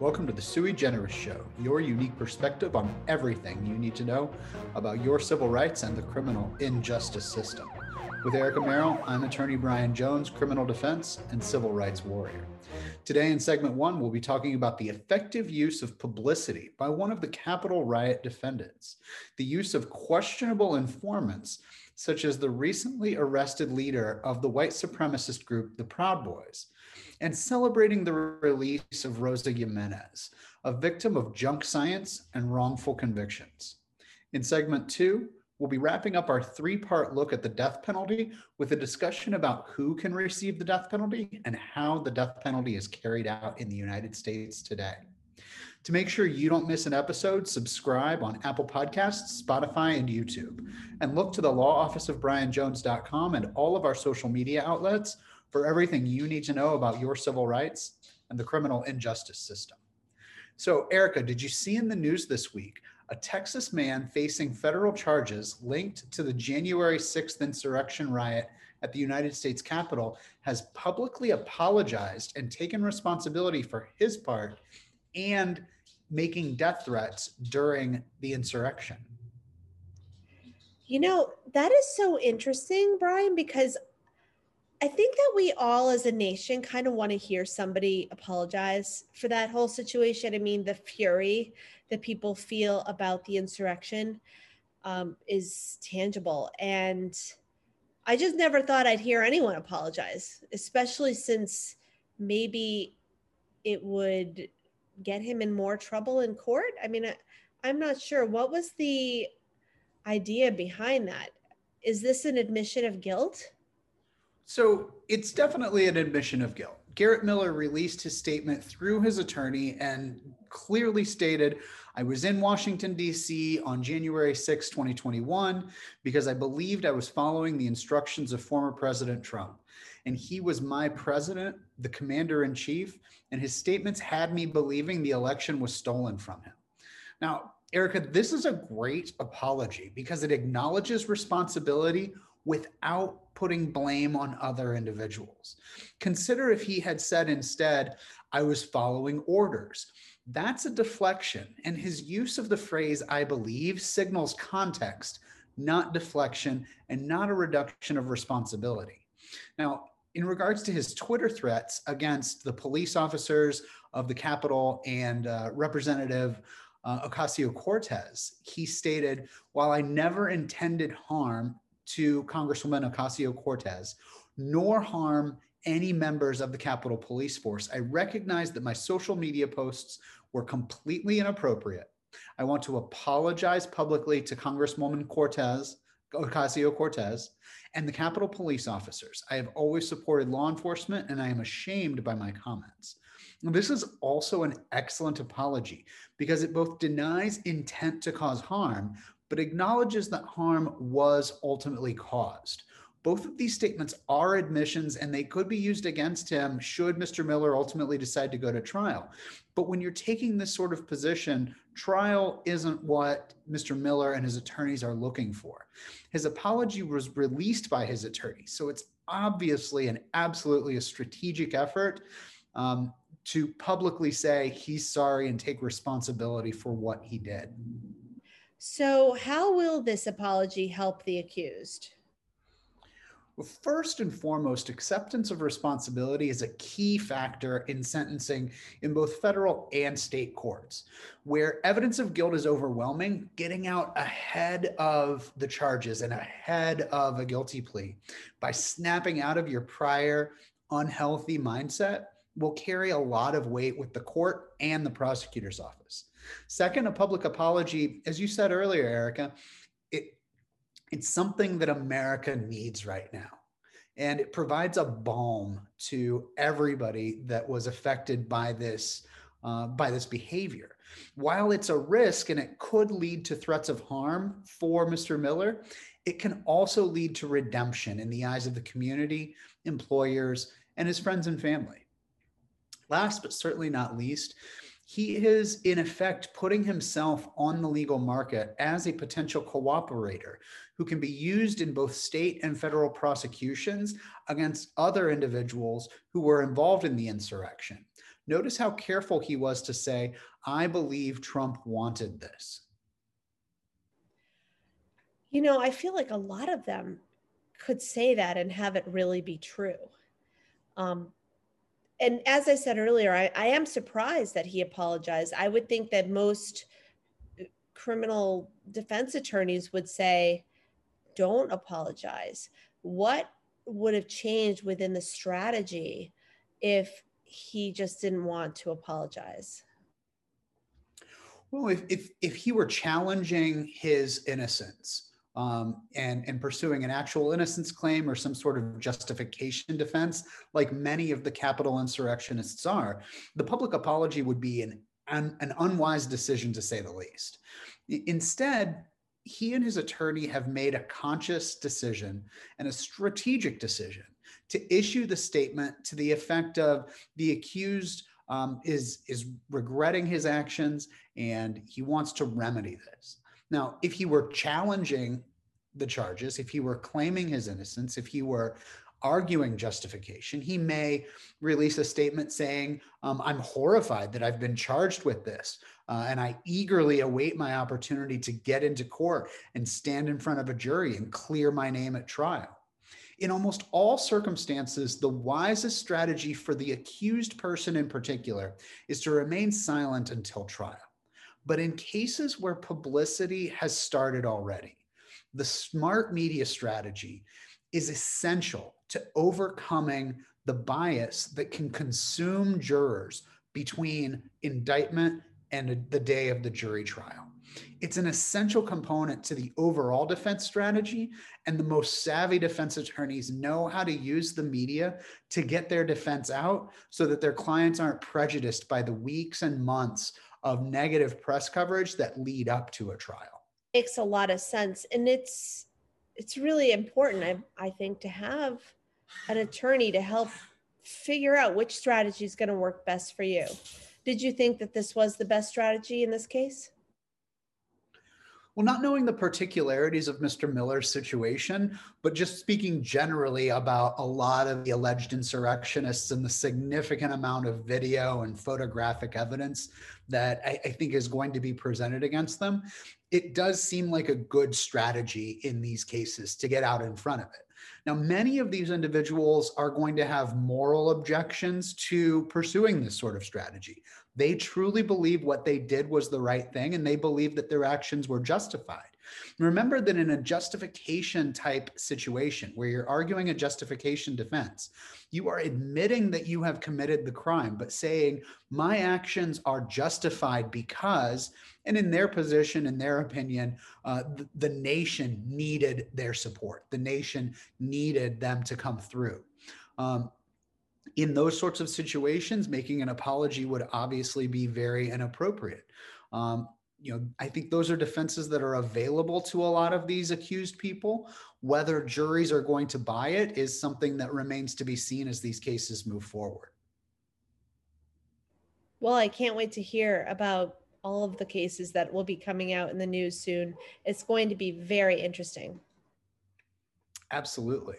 Welcome to the Sui Generis Show, your unique perspective on everything you need to know about your civil rights and the criminal injustice system. With Erica Merrill, I'm attorney Brian Jones, criminal defense and civil rights warrior. Today, in segment one, we'll be talking about the effective use of publicity by one of the Capitol riot defendants, the use of questionable informants, such as the recently arrested leader of the white supremacist group, the Proud Boys, and celebrating the release of Rosa Jimenez, a victim of junk science and wrongful convictions. In segment two, we'll be wrapping up our three part look at the death penalty with a discussion about who can receive the death penalty and how the death penalty is carried out in the United States today. To make sure you don't miss an episode, subscribe on Apple Podcasts, Spotify, and YouTube. And look to the law office of brianjones.com and all of our social media outlets for everything you need to know about your civil rights and the criminal injustice system. So, Erica, did you see in the news this week a Texas man facing federal charges linked to the January 6th insurrection riot at the United States Capitol has publicly apologized and taken responsibility for his part and making death threats during the insurrection? You know, that is so interesting, Brian, because I think that we all as a nation kind of want to hear somebody apologize for that whole situation. I mean, the fury that people feel about the insurrection um, is tangible. And I just never thought I'd hear anyone apologize, especially since maybe it would get him in more trouble in court. I mean, I, I'm not sure. What was the idea behind that? Is this an admission of guilt? So it's definitely an admission of guilt. Garrett Miller released his statement through his attorney and clearly stated I was in Washington, D.C. on January 6, 2021, because I believed I was following the instructions of former President Trump. And he was my president, the commander in chief, and his statements had me believing the election was stolen from him. Now, Erica, this is a great apology because it acknowledges responsibility without putting blame on other individuals. Consider if he had said instead, I was following orders. That's a deflection. And his use of the phrase, I believe, signals context, not deflection, and not a reduction of responsibility. Now, in regards to his Twitter threats against the police officers of the Capitol and uh, Representative uh, Ocasio Cortez, he stated, While I never intended harm to Congresswoman Ocasio Cortez, nor harm any members of the Capitol Police Force. I recognize that my social media posts were completely inappropriate. I want to apologize publicly to Congresswoman Cortez, Ocasio Cortez, and the Capitol Police officers. I have always supported law enforcement and I am ashamed by my comments. This is also an excellent apology because it both denies intent to cause harm, but acknowledges that harm was ultimately caused. Both of these statements are admissions and they could be used against him should Mr. Miller ultimately decide to go to trial. But when you're taking this sort of position, trial isn't what Mr. Miller and his attorneys are looking for. His apology was released by his attorney. So it's obviously and absolutely a strategic effort um, to publicly say he's sorry and take responsibility for what he did. So, how will this apology help the accused? Well, first and foremost, acceptance of responsibility is a key factor in sentencing in both federal and state courts. Where evidence of guilt is overwhelming, getting out ahead of the charges and ahead of a guilty plea by snapping out of your prior unhealthy mindset will carry a lot of weight with the court and the prosecutor's office. Second, a public apology, as you said earlier, Erica, it, it's something that America needs right now. And it provides a balm to everybody that was affected by this uh, by this behavior. While it's a risk and it could lead to threats of harm for Mr. Miller, it can also lead to redemption in the eyes of the community, employers, and his friends and family. Last but certainly not least, he is in effect putting himself on the legal market as a potential cooperator who can be used in both state and federal prosecutions against other individuals who were involved in the insurrection. Notice how careful he was to say, I believe Trump wanted this. You know, I feel like a lot of them could say that and have it really be true. Um, and as I said earlier, I, I am surprised that he apologized. I would think that most uh, criminal defense attorneys would say, don't apologize. What would have changed within the strategy if he just didn't want to apologize? Well, if, if, if he were challenging his innocence, um, and, and pursuing an actual innocence claim or some sort of justification defense, like many of the Capitol insurrectionists are, the public apology would be an, an, an unwise decision to say the least. Instead, he and his attorney have made a conscious decision and a strategic decision to issue the statement to the effect of the accused um, is is regretting his actions and he wants to remedy this. Now, if he were challenging the charges, if he were claiming his innocence, if he were arguing justification, he may release a statement saying, um, I'm horrified that I've been charged with this. Uh, and I eagerly await my opportunity to get into court and stand in front of a jury and clear my name at trial. In almost all circumstances, the wisest strategy for the accused person in particular is to remain silent until trial. But in cases where publicity has started already, the smart media strategy is essential to overcoming the bias that can consume jurors between indictment and the day of the jury trial. It's an essential component to the overall defense strategy, and the most savvy defense attorneys know how to use the media to get their defense out so that their clients aren't prejudiced by the weeks and months of negative press coverage that lead up to a trial. Makes a lot of sense. And it's it's really important i, I think to have an attorney to help figure out which strategy is going to work best for you. Did you think that this was the best strategy in this case well, not knowing the particularities of Mr. Miller's situation, but just speaking generally about a lot of the alleged insurrectionists and the significant amount of video and photographic evidence that I, I think is going to be presented against them, it does seem like a good strategy in these cases to get out in front of it. Now, many of these individuals are going to have moral objections to pursuing this sort of strategy. They truly believe what they did was the right thing and they believe that their actions were justified. Remember that in a justification type situation where you're arguing a justification defense, you are admitting that you have committed the crime, but saying, my actions are justified because, and in their position, in their opinion, uh, the, the nation needed their support. The nation needed them to come through. Um, in those sorts of situations, making an apology would obviously be very inappropriate. Um, you know, I think those are defenses that are available to a lot of these accused people. Whether juries are going to buy it is something that remains to be seen as these cases move forward. Well, I can't wait to hear about all of the cases that will be coming out in the news soon. It's going to be very interesting. Absolutely.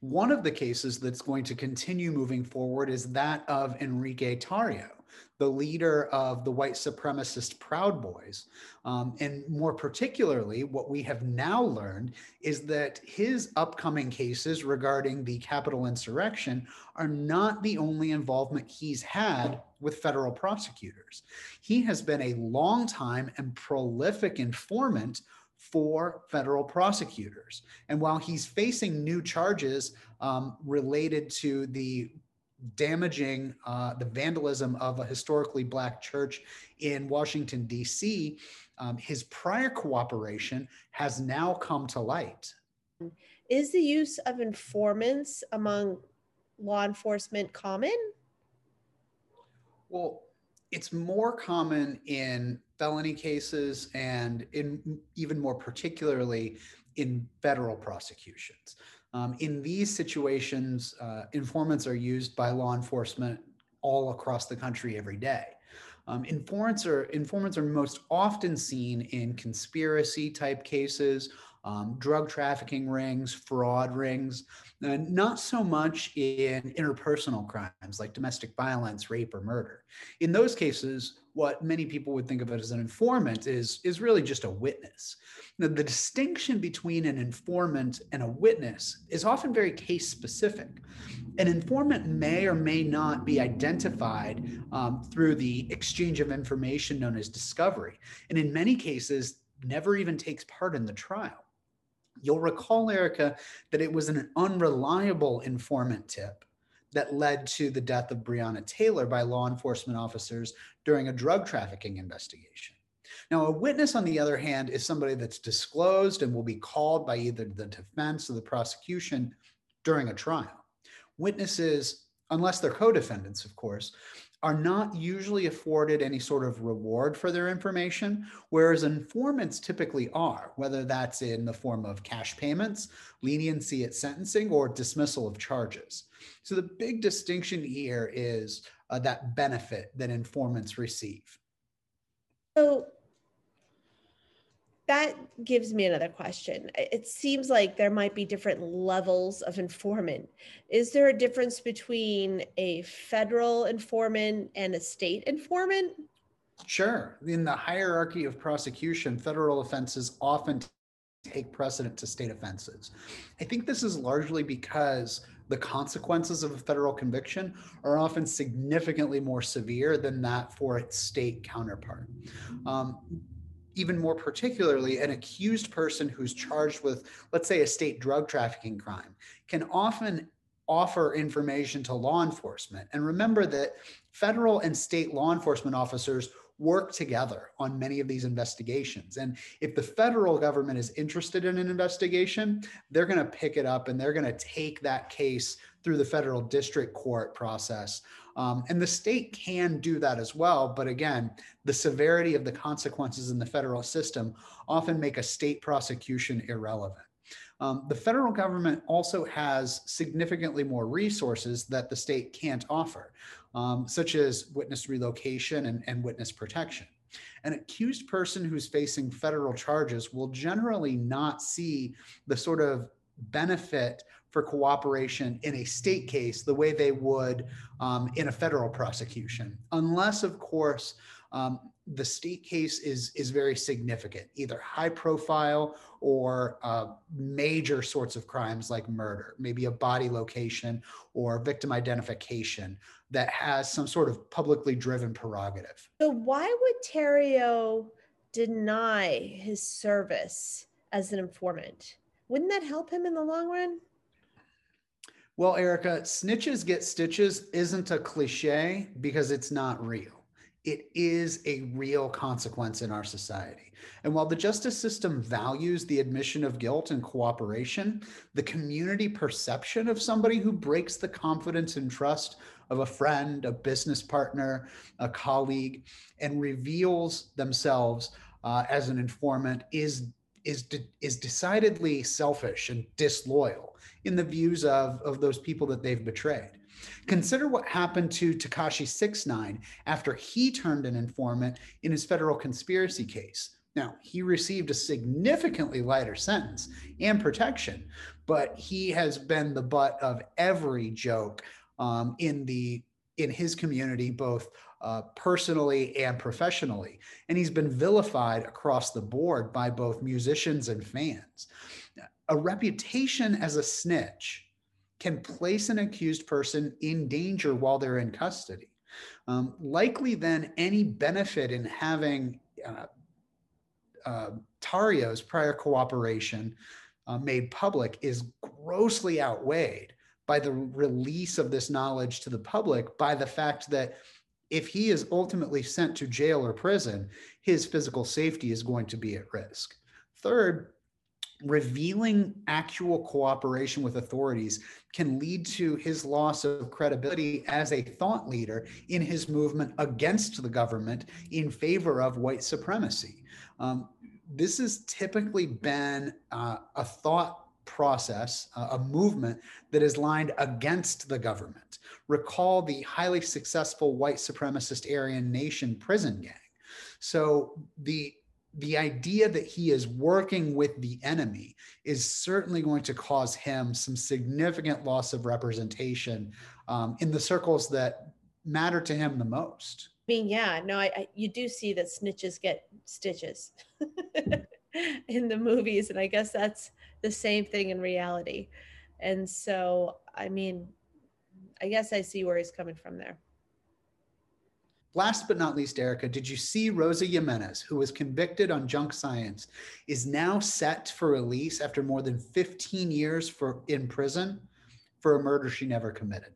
One of the cases that's going to continue moving forward is that of Enrique Tarrio the leader of the white supremacist Proud Boys. Um, and more particularly, what we have now learned is that his upcoming cases regarding the Capitol insurrection are not the only involvement he's had with federal prosecutors. He has been a long time and prolific informant for federal prosecutors. And while he's facing new charges um, related to the damaging uh, the vandalism of a historically black church in Washington, D.C., um, his prior cooperation has now come to light. Is the use of informants among law enforcement common? Well, it's more common in felony cases and in even more particularly in federal prosecutions. Um, in these situations, uh, informants are used by law enforcement all across the country every day. Um, informants, are, informants are most often seen in conspiracy type cases um, drug trafficking rings, fraud rings, not so much in interpersonal crimes like domestic violence, rape, or murder. In those cases, what many people would think of as an informant is, is really just a witness. Now, the distinction between an informant and a witness is often very case specific. An informant may or may not be identified um, through the exchange of information known as discovery, and in many cases, never even takes part in the trial. You'll recall, Erica, that it was an unreliable informant tip that led to the death of Breonna Taylor by law enforcement officers during a drug trafficking investigation. Now, a witness, on the other hand, is somebody that's disclosed and will be called by either the defense or the prosecution during a trial. Witnesses, unless they're co defendants, of course, are not usually afforded any sort of reward for their information, whereas informants typically are, whether that's in the form of cash payments, leniency at sentencing, or dismissal of charges. So the big distinction here is uh, that benefit that informants receive. So that gives me another question. It seems like there might be different levels of informant. Is there a difference between a federal informant and a state informant? Sure. In the hierarchy of prosecution, federal offenses often take precedent to state offenses. I think this is largely because the consequences of a federal conviction are often significantly more severe than that for its state counterpart. Um, even more particularly, an accused person who's charged with, let's say, a state drug trafficking crime can often offer information to law enforcement. And remember that federal and state law enforcement officers work together on many of these investigations. And if the federal government is interested in an investigation, they're going to pick it up and they're going to take that case through the federal district court process um, and the state can do that as well. But again, the severity of the consequences in the federal system often make a state prosecution irrelevant. Um, the federal government also has significantly more resources that the state can't offer, um, such as witness relocation and, and witness protection. An accused person who's facing federal charges will generally not see the sort of benefit for cooperation in a state case the way they would um, in a federal prosecution, unless, of course, um, the state case is is very significant, either high profile or uh, major sorts of crimes like murder, maybe a body location or victim identification that has some sort of publicly driven prerogative. So why would Tarrio deny his service as an informant? Wouldn't that help him in the long run? Well, Erica, snitches get stitches isn't a cliche because it's not real. It is a real consequence in our society. And while the justice system values the admission of guilt and cooperation, the community perception of somebody who breaks the confidence and trust of a friend, a business partner, a colleague, and reveals themselves uh, as an informant is is de- is decidedly selfish and disloyal in the views of, of those people that they've betrayed. Consider what happened to Tekashi Six Nine after he turned an informant in his federal conspiracy case. Now, he received a significantly lighter sentence and protection, but he has been the butt of every joke um, in the in his community, both uh, personally and professionally. And he's been vilified across the board by both musicians and fans. A reputation as a snitch can place an accused person in danger while they're in custody. Um, likely, then, any benefit in having uh, uh, Tarrio's prior cooperation uh, made public is grossly outweighed by the release of this knowledge to the public by the fact that if he is ultimately sent to jail or prison, his physical safety is going to be at risk. Third, revealing actual cooperation with authorities can lead to his loss of credibility as a thought leader in his movement against the government in favor of white supremacy. Um, this has typically been uh, a thought process, a movement that is lined against the government. Recall the highly successful white supremacist Aryan Nation prison gang. So the the idea that he is working with the enemy is certainly going to cause him some significant loss of representation um, in the circles that matter to him the most. I mean, yeah, no, I, I you do see that snitches get stitches in the movies, and I guess that's the same thing in reality. And so, I mean, I guess I see where he's coming from there. Last but not least, Erica, did you see Rosa Jimenez, who was convicted on junk science, is now set for release after more than 15 years for in prison for a murder she never committed?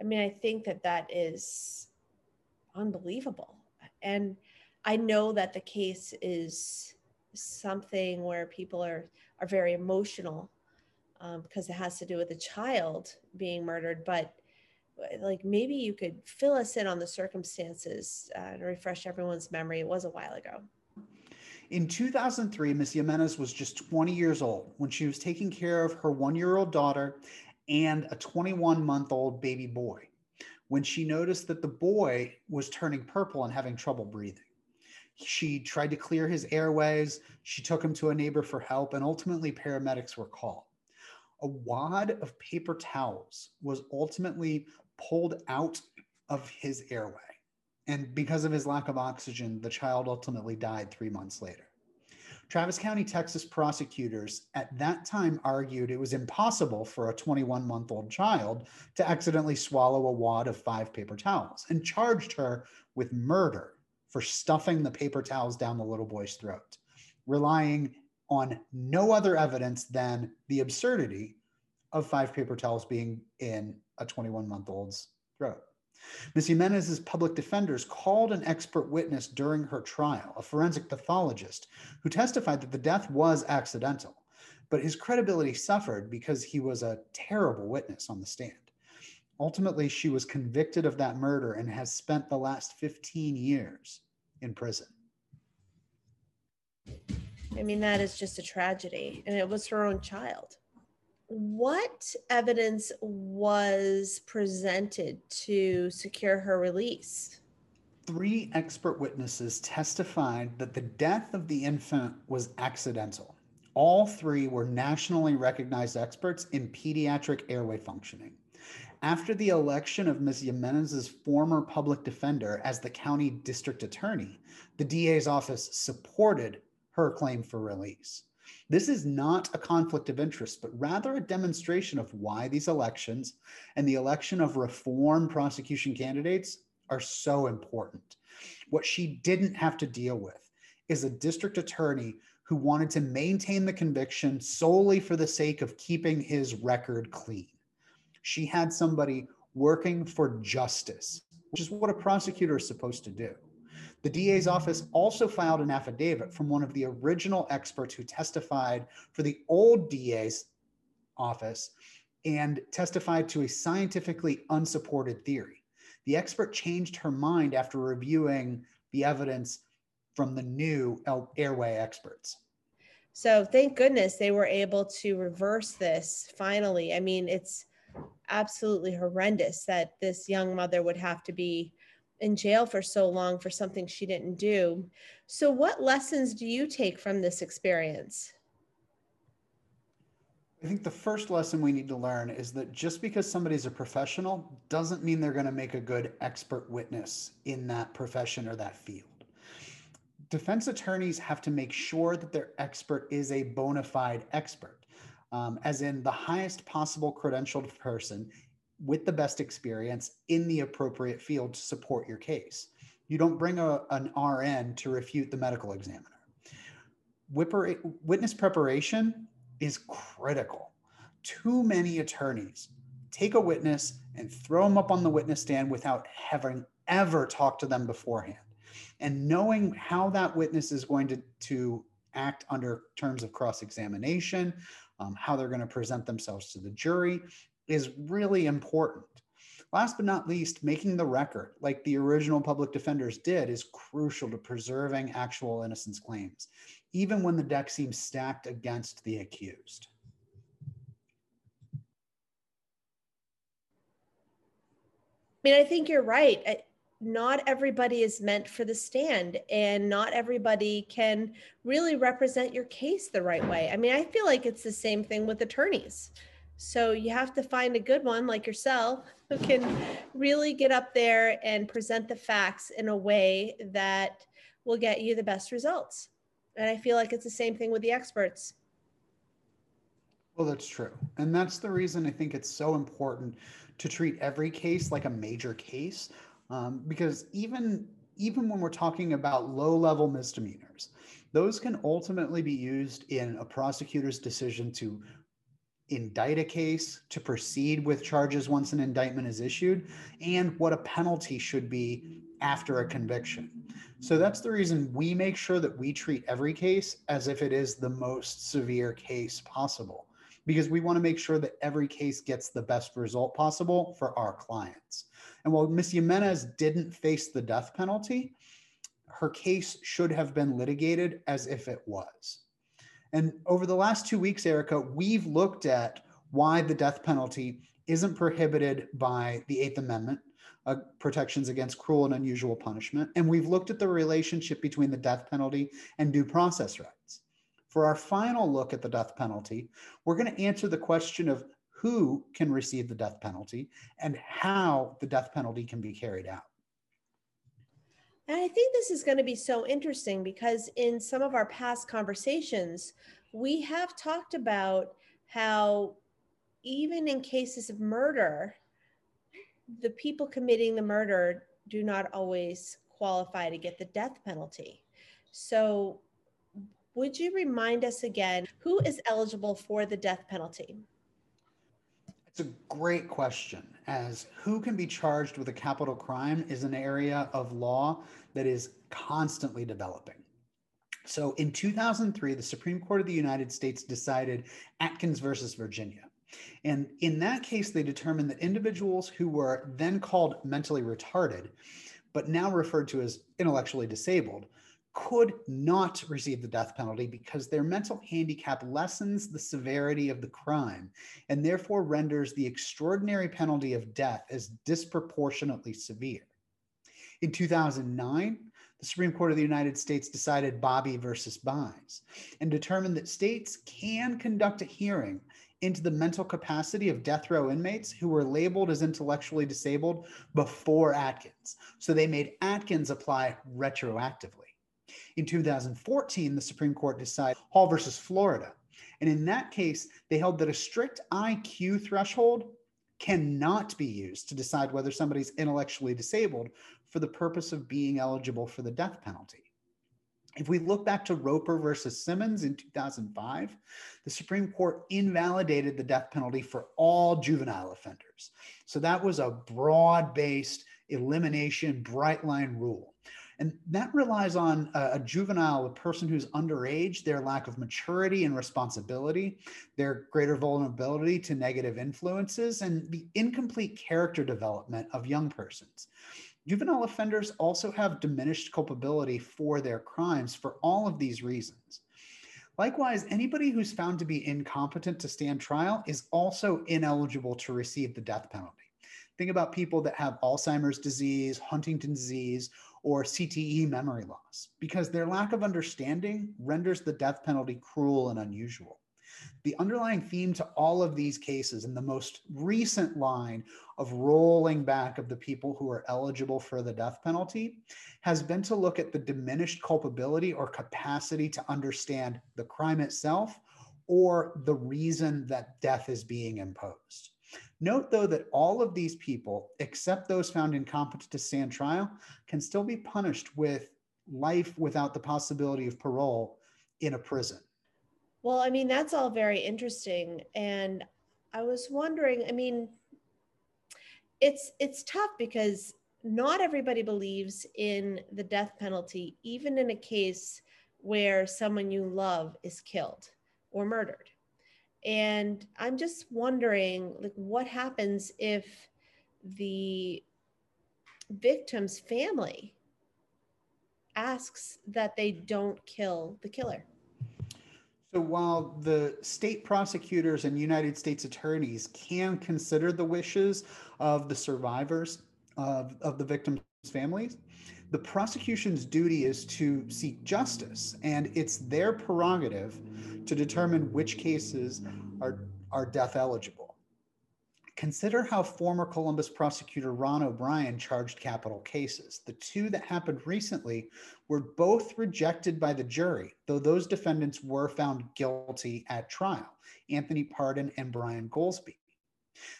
I mean, I think that that is unbelievable. And I know that the case is something where people are are very emotional um, because it has to do with a child being murdered. But like maybe you could fill us in on the circumstances uh, and refresh everyone's memory. It was a while ago. In 2003, Miss Jimenez was just 20 years old when she was taking care of her one year old daughter and a 21 month old baby boy when she noticed that the boy was turning purple and having trouble breathing. She tried to clear his airways. She took him to a neighbor for help, and ultimately, paramedics were called. A wad of paper towels was ultimately pulled out of his airway. And because of his lack of oxygen, the child ultimately died three months later. Travis County, Texas prosecutors at that time argued it was impossible for a 21 month old child to accidentally swallow a wad of five paper towels and charged her with murder for stuffing the paper towels down the little boy's throat, relying on no other evidence than the absurdity of five paper towels being in a 21 month old's throat. Ms. Jimenez's public defenders called an expert witness during her trial, a forensic pathologist, who testified that the death was accidental, but his credibility suffered because he was a terrible witness on the stand. Ultimately, she was convicted of that murder and has spent the last 15 years in prison. I mean, that is just a tragedy. And it was her own child what evidence was presented to secure her release? Three expert witnesses testified that the death of the infant was accidental. All three were nationally recognized experts in pediatric airway functioning. After the election of Ms. Jimenez's former public defender as the county district attorney, the DA's office supported her claim for release. This is not a conflict of interest, but rather a demonstration of why these elections and the election of reform prosecution candidates are so important. What she didn't have to deal with is a district attorney who wanted to maintain the conviction solely for the sake of keeping his record clean. She had somebody working for justice, which is what a prosecutor is supposed to do. The DA's office also filed an affidavit from one of the original experts who testified for the old DA's office and testified to a scientifically unsupported theory. The expert changed her mind after reviewing the evidence from the new airway experts. So thank goodness they were able to reverse this finally. I mean, it's absolutely horrendous that this young mother would have to be in jail for so long for something she didn't do. So, what lessons do you take from this experience? I think the first lesson we need to learn is that just because somebody's a professional doesn't mean they're going to make a good expert witness in that profession or that field. Defense attorneys have to make sure that their expert is a bona fide expert, um, as in the highest possible credentialed person with the best experience in the appropriate field to support your case. You don't bring a, an RN to refute the medical examiner. Whipper, witness preparation is critical. Too many attorneys take a witness and throw them up on the witness stand without having ever talked to them beforehand. And knowing how that witness is going to, to act under terms of cross examination, um, how they're going to present themselves to the jury, is really important. Last but not least, making the record, like the original public defenders did, is crucial to preserving actual innocence claims, even when the deck seems stacked against the accused. I mean, I think you're right. Not everybody is meant for the stand and not everybody can really represent your case the right way. I mean, I feel like it's the same thing with attorneys. So you have to find a good one like yourself who can really get up there and present the facts in a way that will get you the best results. And I feel like it's the same thing with the experts. Well, that's true. And that's the reason I think it's so important to treat every case like a major case. Um, because even even when we're talking about low level misdemeanors, those can ultimately be used in a prosecutor's decision to indict a case, to proceed with charges once an indictment is issued, and what a penalty should be after a conviction. So that's the reason we make sure that we treat every case as if it is the most severe case possible, because we want to make sure that every case gets the best result possible for our clients. And while Ms. Jimenez didn't face the death penalty, her case should have been litigated as if it was. And over the last two weeks, Erica, we've looked at why the death penalty isn't prohibited by the Eighth Amendment, uh, protections against cruel and unusual punishment. And we've looked at the relationship between the death penalty and due process rights. For our final look at the death penalty, we're going to answer the question of who can receive the death penalty and how the death penalty can be carried out. And I think this is going to be so interesting because in some of our past conversations, we have talked about how even in cases of murder, the people committing the murder do not always qualify to get the death penalty. So, would you remind us again who is eligible for the death penalty? It's a great question, as who can be charged with a capital crime is an area of law that is constantly developing. So in 2003, the Supreme Court of the United States decided Atkins versus Virginia. And in that case, they determined that individuals who were then called mentally retarded, but now referred to as intellectually disabled, could not receive the death penalty because their mental handicap lessens the severity of the crime and therefore renders the extraordinary penalty of death as disproportionately severe. In 2009, the Supreme Court of the United States decided Bobby versus Bies and determined that states can conduct a hearing into the mental capacity of death row inmates who were labeled as intellectually disabled before Atkins. So they made Atkins apply retroactively. In 2014, the Supreme Court decided Hall versus Florida. And in that case, they held that a strict IQ threshold cannot be used to decide whether somebody's intellectually disabled for the purpose of being eligible for the death penalty. If we look back to Roper versus Simmons in 2005, the Supreme Court invalidated the death penalty for all juvenile offenders. So that was a broad based elimination, bright line rule. And that relies on a, juvenile, a person who's underage, their lack of maturity and responsibility, their greater vulnerability to negative influences, and the incomplete character development of young persons. Juvenile offenders also have diminished culpability for their crimes for all of these reasons. Likewise, anybody who's found to be incompetent to stand trial is also ineligible to receive the death penalty. Think about people that have Alzheimer's disease, Huntington's disease, or CTE memory loss, because their lack of understanding renders the death penalty cruel and unusual. The underlying theme to all of these cases, and the most recent line of rolling back of the people who are eligible for the death penalty, has been to look at the diminished culpability or capacity to understand the crime itself or the reason that death is being imposed. Note, though, that all of these people, except those found incompetent to stand trial, can still be punished with life without the possibility of parole in a prison. Well, I mean, that's all very interesting. And I was wondering, I mean, it's it's tough because not everybody believes in the death penalty, even in a case where someone you love is killed or murdered and i'm just wondering like what happens if the victim's family asks that they don't kill the killer? So while the state prosecutors and united states attorneys can consider the wishes of the survivors of, of the victim's families, the prosecution's duty is to seek justice, and it's their prerogative to determine which cases are, are death eligible. Consider how former Columbus prosecutor Ron O'Brien charged capital cases. The two that happened recently were both rejected by the jury, though those defendants were found guilty at trial Anthony Pardon and Brian Golsby.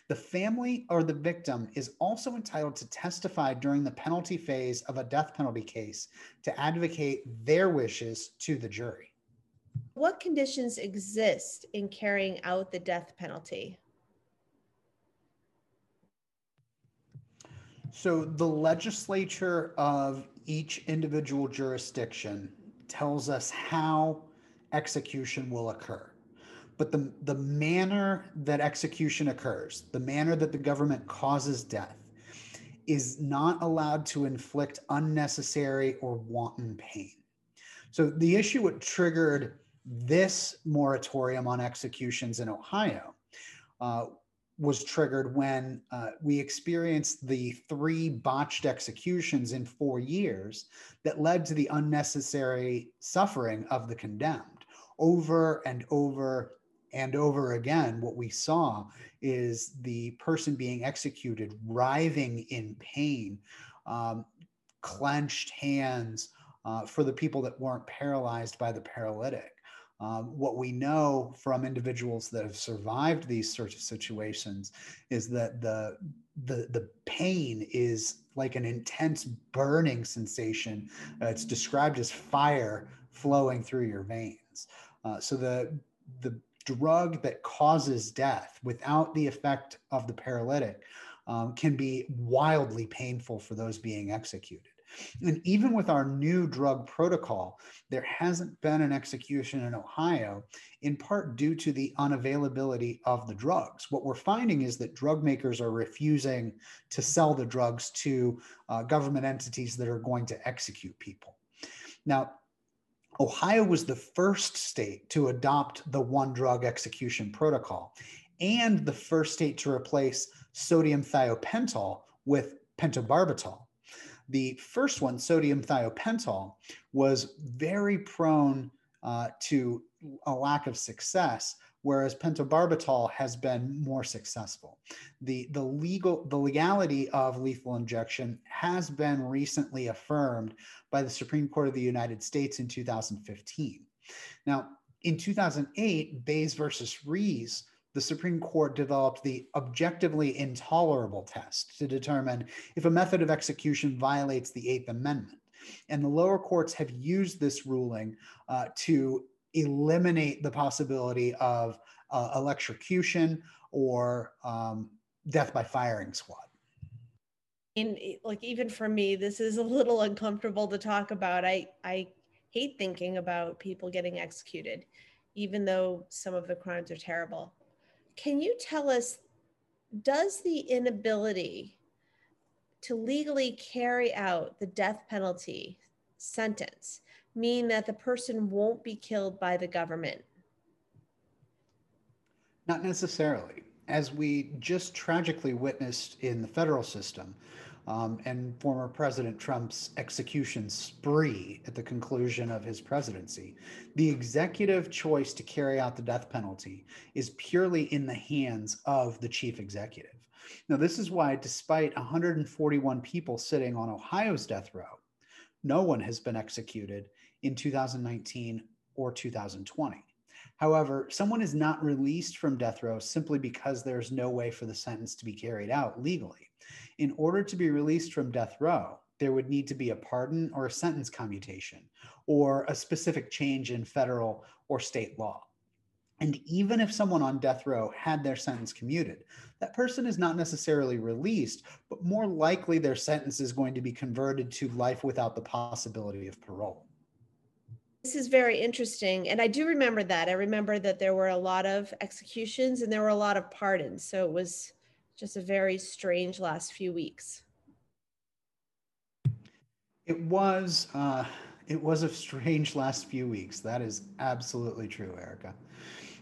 The family or the victim is also entitled to testify during the penalty phase of a death penalty case to advocate their wishes to the jury. What conditions exist in carrying out the death penalty? So, the legislature of each individual jurisdiction tells us how execution will occur but the, the manner that execution occurs, the manner that the government causes death, is not allowed to inflict unnecessary or wanton pain. So the issue what triggered this moratorium on executions in Ohio uh, was triggered when uh, we experienced the three botched executions in four years that led to the unnecessary suffering of the condemned over and over and over again, what we saw is the person being executed writhing in pain, um, clenched hands uh, for the people that weren't paralyzed by the paralytic. Um, what we know from individuals that have survived these sorts of situations is that the the the pain is like an intense burning sensation. Uh, it's described as fire flowing through your veins. Uh, so the the drug that causes death without the effect of the paralytic um, can be wildly painful for those being executed. And even with our new drug protocol, there hasn't been an execution in Ohio, in part due to the unavailability of the drugs. What we're finding is that drug makers are refusing to sell the drugs to uh, government entities that are going to execute people. Now, Ohio was the first state to adopt the one drug execution protocol and the first state to replace sodium thiopental with pentobarbital. The first one, sodium thiopental, was very prone uh, to a lack of success whereas pentobarbital has been more successful. The, the legal the legality of lethal injection has been recently affirmed by the Supreme Court of the United States in 2015. Now, in 2008, Baze versus Rees, the Supreme Court developed the objectively intolerable test to determine if a method of execution violates the Eighth Amendment. And the lower courts have used this ruling uh, to eliminate the possibility of uh, electrocution or um, death by firing squad. And like even for me, this is a little uncomfortable to talk about. I I hate thinking about people getting executed, even though some of the crimes are terrible. Can you tell us, does the inability to legally carry out the death penalty sentence mean that the person won't be killed by the government? Not necessarily. As we just tragically witnessed in the federal system, um, and former President Trump's execution spree at the conclusion of his presidency. The executive choice to carry out the death penalty is purely in the hands of the chief executive. Now, this is why, despite 141 people sitting on Ohio's death row, no one has been executed in 2019 or 2020. However, someone is not released from death row simply because there's no way for the sentence to be carried out legally. In order to be released from death row, there would need to be a pardon or a sentence commutation or a specific change in federal or state law. And even if someone on death row had their sentence commuted, that person is not necessarily released, but more likely their sentence is going to be converted to life without the possibility of parole. This is very interesting. And I do remember that. I remember that there were a lot of executions and there were a lot of pardons. So it was just a very strange last few weeks. It was uh, it was a strange last few weeks. That is absolutely true, Erica.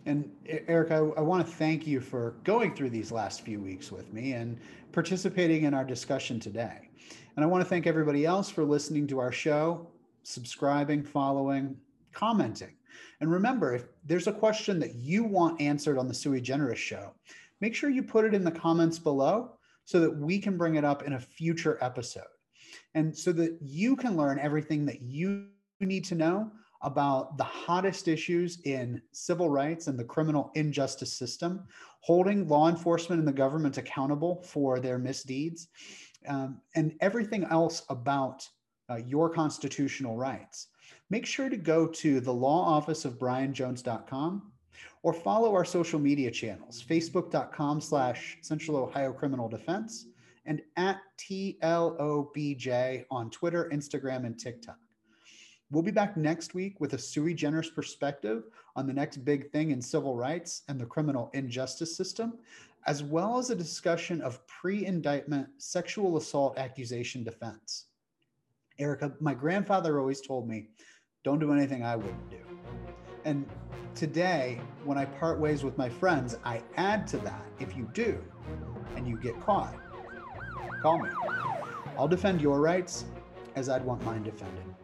And Erica, I, I want to thank you for going through these last few weeks with me and participating in our discussion today. And I want to thank everybody else for listening to our show, subscribing, following, commenting. And remember, if there's a question that you want answered on the Sui Generis show, make sure you put it in the comments below so that we can bring it up in a future episode. And so that you can learn everything that you need to know about the hottest issues in civil rights and the criminal injustice system, holding law enforcement and the government accountable for their misdeeds, um, and everything else about uh, your constitutional rights. Make sure to go to the law office of brianjones.com or follow our social media channels, facebook.com slash Central Ohio Criminal Defense and at TLOBJ on Twitter, Instagram, and TikTok. We'll be back next week with a sui generis perspective on the next big thing in civil rights and the criminal injustice system, as well as a discussion of pre indictment sexual assault accusation defense. Erica, my grandfather always told me, don't do anything I wouldn't do. And today, when I part ways with my friends, I add to that if you do and you get caught, call me. I'll defend your rights as I'd want mine defended.